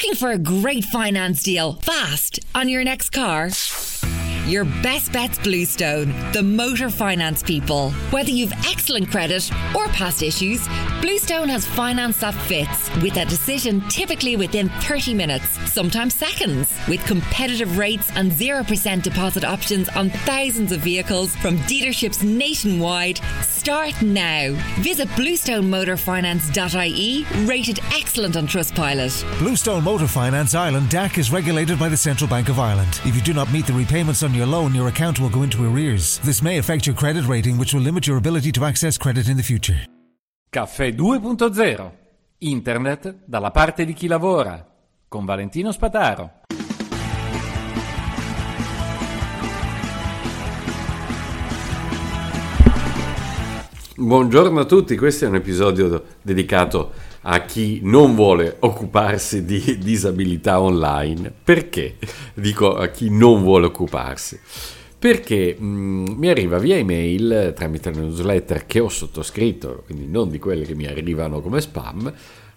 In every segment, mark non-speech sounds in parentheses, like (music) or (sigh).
Looking for a great finance deal fast on your next car? Your best bet's Bluestone, the motor finance people. Whether you've excellent credit or past issues, Bluestone has finance that fits with a decision typically within 30 minutes, sometimes seconds, with competitive rates and 0% deposit options on thousands of vehicles from dealerships nationwide. Start now. Visit bluestonemotorfinance.ie, rated excellent on Trustpilot. Bluestone Motor Finance Ireland DAC is regulated by the Central Bank of Ireland. If you do not meet the repayments on your loan, your account will go into arrears. This may affect your credit rating, which will limit your ability to access credit in the future. Caffè 2.0 Internet dalla parte di chi lavora con Valentino Spataro. Buongiorno a tutti, questo è un episodio dedicato a chi non vuole occuparsi di disabilità online. Perché? Dico a chi non vuole occuparsi. Perché mh, mi arriva via email tramite una newsletter che ho sottoscritto, quindi non di quelle che mi arrivano come spam,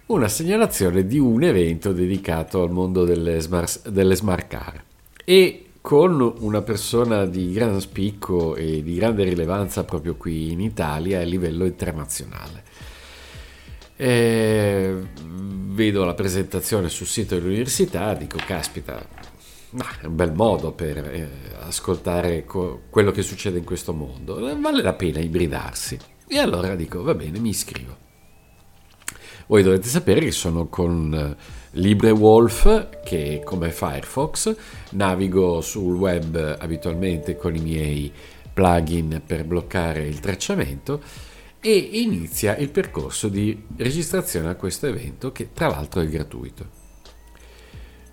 una segnalazione di un evento dedicato al mondo delle smart, delle smart car. E con una persona di gran spicco e di grande rilevanza proprio qui in Italia a livello internazionale. E vedo la presentazione sul sito dell'università, dico caspita, è un bel modo per eh, ascoltare co- quello che succede in questo mondo, vale la pena ibridarsi. E allora dico va bene, mi iscrivo. Voi dovete sapere che sono con eh, LibreWolf che come Firefox navigo sul web abitualmente con i miei plugin per bloccare il tracciamento e inizia il percorso di registrazione a questo evento che tra l'altro è gratuito.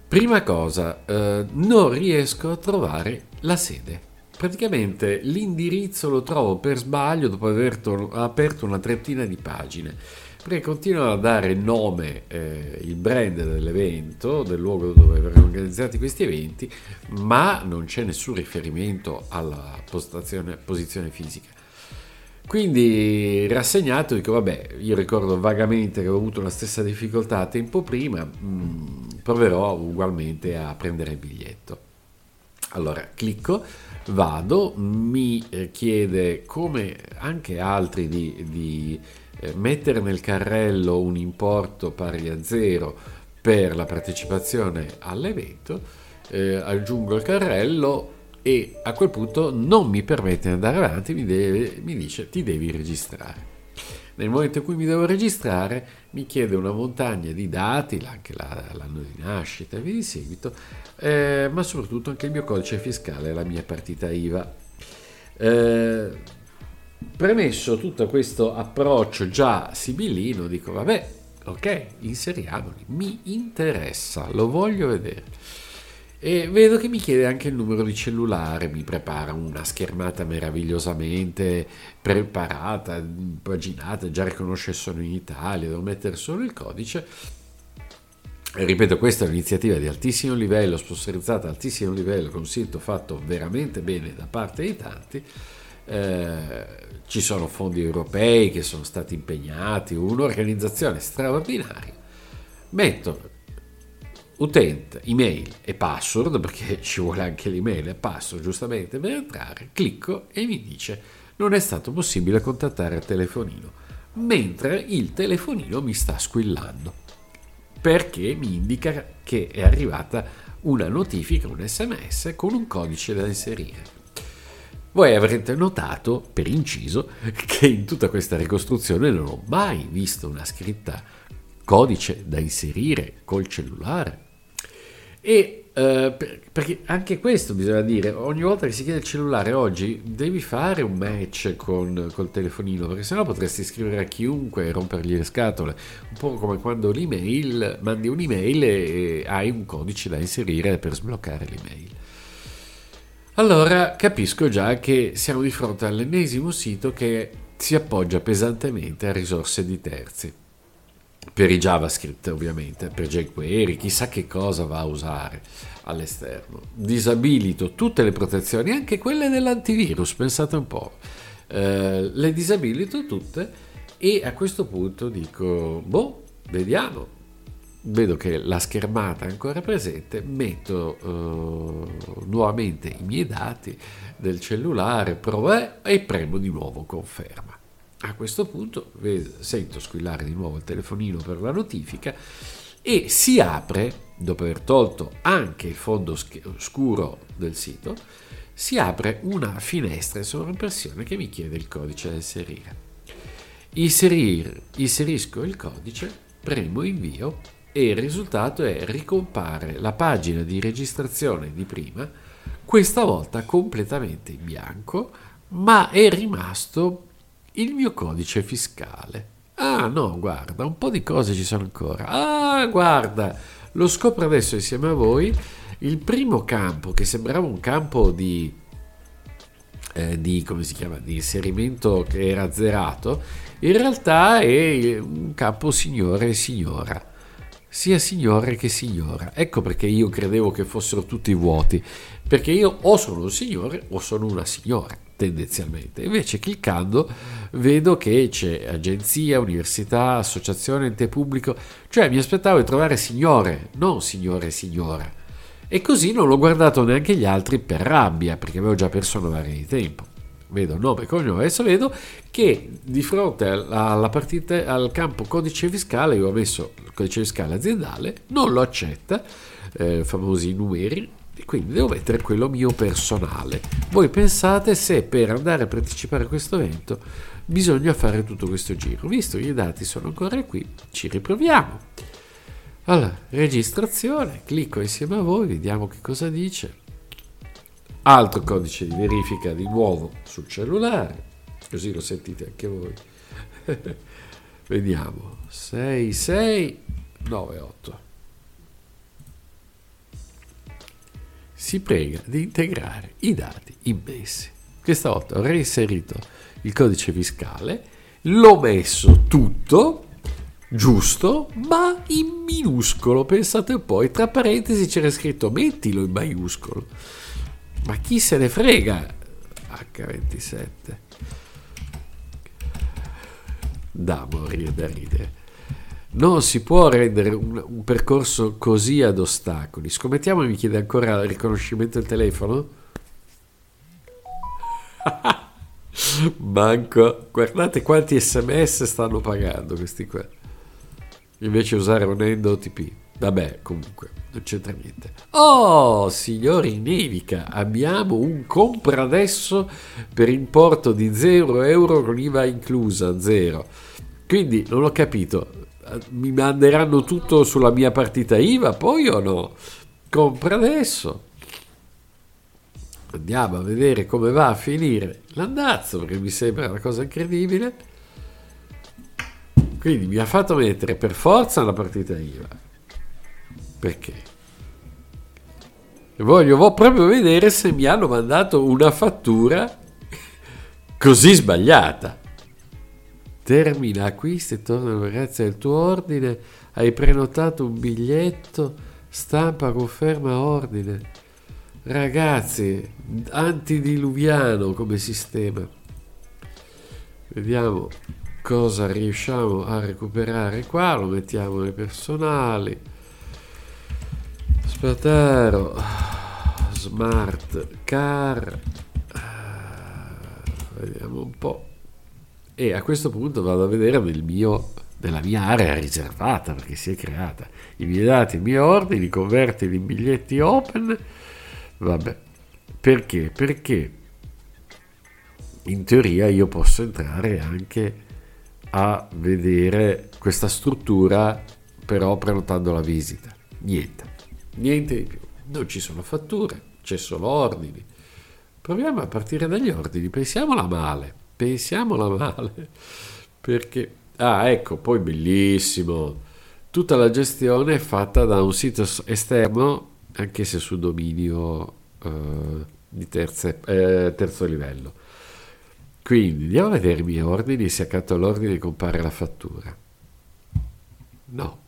Prima cosa, eh, non riesco a trovare la sede. Praticamente l'indirizzo lo trovo per sbaglio dopo aver to- aperto una trentina di pagine perché continuano a dare nome, eh, il brand dell'evento, del luogo dove verranno organizzati questi eventi, ma non c'è nessun riferimento alla posizione fisica. Quindi rassegnato dico vabbè, io ricordo vagamente che ho avuto la stessa difficoltà tempo prima, mh, mm, proverò ugualmente a prendere il biglietto. Allora clicco, vado, mi eh, chiede come anche altri di, di eh, mettere nel carrello un importo pari a zero per la partecipazione all'evento, eh, aggiungo il carrello e a quel punto non mi permette di andare avanti, mi, deve, mi dice ti devi registrare. Nel momento in cui mi devo registrare mi chiede una montagna di dati, anche la, l'anno di nascita e via di seguito, eh, ma soprattutto anche il mio codice fiscale e la mia partita IVA. Eh, Premesso tutto questo approccio già sibillino, dico vabbè, ok, inseriamoli, mi interessa, lo voglio vedere. E vedo che mi chiede anche il numero di cellulare, mi prepara una schermata meravigliosamente preparata, paginata, già riconosce solo in Italia, devo mettere solo il codice. Ripeto, questa è un'iniziativa di altissimo livello, sponsorizzata a altissimo livello, con sito fatto veramente bene da parte di tanti. Eh, ci sono fondi europei che sono stati impegnati, un'organizzazione straordinaria. Metto utente, email e password, perché (laughs) ci vuole anche l'email e password giustamente per entrare, clicco e mi dice non è stato possibile contattare il telefonino, mentre il telefonino mi sta squillando, perché mi indica che è arrivata una notifica, un sms con un codice da inserire. Voi avrete notato, per inciso, (laughs) che in tutta questa ricostruzione non ho mai visto una scritta codice da inserire col cellulare. E eh, perché anche questo bisogna dire, ogni volta che si chiede il cellulare oggi devi fare un match con col telefonino, perché sennò potresti scrivere a chiunque e rompergli le scatole, un po' come quando l'email, mandi un'email e hai un codice da inserire per sbloccare l'email. Allora capisco già che siamo di fronte all'ennesimo sito che si appoggia pesantemente a risorse di terzi. Per i JavaScript ovviamente, per jQuery, chissà che cosa va a usare all'esterno. Disabilito tutte le protezioni, anche quelle dell'antivirus, pensate un po'. Eh, le disabilito tutte e a questo punto dico, boh, vediamo. vedo che la schermata è ancora presente, metto uh, nuovamente i miei dati del cellulare, provo e premo di nuovo conferma. A questo punto sento squillare di nuovo il telefonino per la notifica e si apre, dopo aver tolto anche il fondo scuro del sito, si apre una finestra in sovraimpressione che mi chiede il codice da inserire. Inserir, inserisco il codice, premo invio e il risultato è ricompare la pagina di registrazione di prima, questa volta completamente in bianco, ma è rimasto il mio codice fiscale. Ah no, guarda, un po' di cose ci sono ancora. Ah, guarda, lo scopro adesso insieme a voi. Il primo campo, che sembrava un campo di, eh, di, chiama, di inserimento che era zerato, in realtà è un campo signore e signora sia signore che signora. Ecco perché io credevo che fossero tutti vuoti, perché io o sono un signore o sono una signora tendenzialmente. Invece cliccando vedo che c'è agenzia, università, associazione, ente pubblico, cioè mi aspettavo di trovare signore, non signore e signora. E così non l'ho guardato neanche gli altri per rabbia, perché avevo già perso una varia di tempo. Vedo nome e cognome, adesso vedo che di fronte alla partita, al campo codice fiscale, io ho messo il codice fiscale aziendale, non lo accetta, eh, famosi numeri, quindi devo mettere quello mio personale. Voi pensate se per andare a partecipare a questo evento bisogna fare tutto questo giro. Visto che i dati sono ancora qui, ci riproviamo. Allora, registrazione, clicco insieme a voi, vediamo che cosa dice. Altro codice di verifica di nuovo sul cellulare, così lo sentite anche voi. (laughs) Vediamo, 6698. si prega di integrare i dati immessi. Questa volta ho reinserito il codice fiscale, l'ho messo tutto giusto, ma in minuscolo. Pensate un po', tra parentesi c'era scritto mettilo in maiuscolo. Ma chi se ne frega? H27. Da morire da ridere. Non si può rendere un, un percorso così ad ostacoli. Scommettiamo mi chiede ancora il riconoscimento del telefono? (laughs) Manco, guardate quanti sms stanno pagando questi qua. Invece usare un end OTP. Vabbè, comunque, non c'entra niente. Oh, signori Nevica, abbiamo un compra adesso per importo di 0 euro con IVA inclusa, 0. Quindi non ho capito, mi manderanno tutto sulla mia partita IVA poi o no? Compra adesso. Andiamo a vedere come va a finire l'andazzo perché mi sembra una cosa incredibile. Quindi mi ha fatto mettere per forza la partita IVA. Perché? Voglio proprio vedere se mi hanno mandato una fattura così sbagliata. Termina acquisti e tornano grazie al tuo ordine. Hai prenotato un biglietto, stampa conferma ordine. Ragazzi, antidiluviano come sistema. Vediamo cosa riusciamo a recuperare qua. Lo mettiamo nei personali. Spataro, smart car. Vediamo un po' e a questo punto vado a vedere nel mio, nella mia area riservata perché si è creata i miei dati, i miei ordini, convertili in biglietti open. Vabbè, perché? Perché in teoria io posso entrare anche a vedere questa struttura, però prenotando la visita. Niente, niente di più. Non ci sono fatture, c'è solo ordini. Proviamo a partire dagli ordini, pensiamola male pensiamola male, (laughs) perché... Ah, ecco, poi bellissimo. Tutta la gestione è fatta da un sito esterno, anche se su dominio eh, di terze, eh, terzo livello. Quindi andiamo a vedere i miei ordini, se accanto all'ordine compare la fattura. No,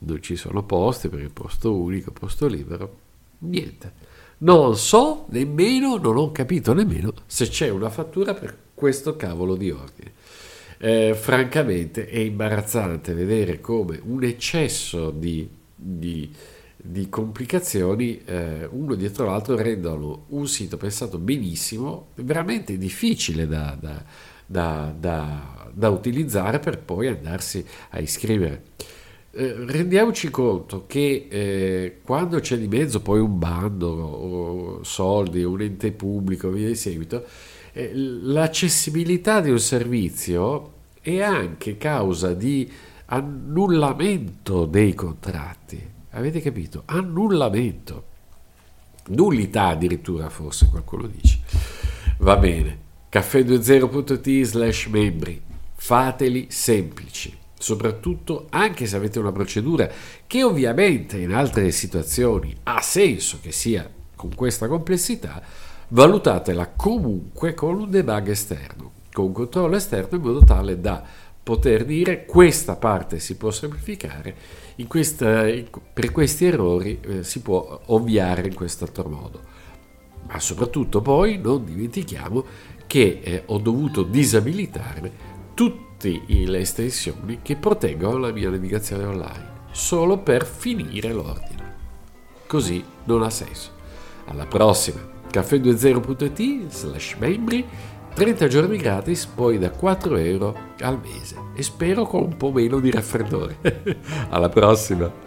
non ci sono posti perché posto unico, posto libero, niente. Non so nemmeno, non ho capito nemmeno se c'è una fattura per questo cavolo di ordine. eh, francamente è imbarazzante vedere come un eccesso di, di, di complicazioni eh, uno dietro l'altro rendono un sito pensato benissimo veramente difficile da, da, da, da, utilizzare per poi andarsi a iscrivere. Eh, rendiamoci conto che eh, quando c'è di mezzo poi un bando o soldi, un ente pubblico, via di seguito, eh, l'accessibilità di un servizio è anche causa di annullamento dei contratti. Avete capito? Annullamento. Nullità addirittura forse qualcuno dice. Va bene. caffè20.it slash membri. Fateli semplici soprattutto anche se avete una procedura che ovviamente in altre situazioni ha senso che sia con questa complessità, valutatela comunque con un debug esterno, con un controllo esterno in modo tale da poter dire questa parte si può semplificare, questa, per questi errori eh, si può ovviare in quest'altro modo. Ma soprattutto poi non dimentichiamo che eh, ho dovuto disabilitare tutte le estensioni che proteggono la mia navigazione online, solo per finire l'ordine. Così non ha senso. Alla prossima! caffè20.it slash membri 30 giorni gratis poi da 4 euro al mese e spero con un po' meno di raffreddore. (laughs) Alla prossima!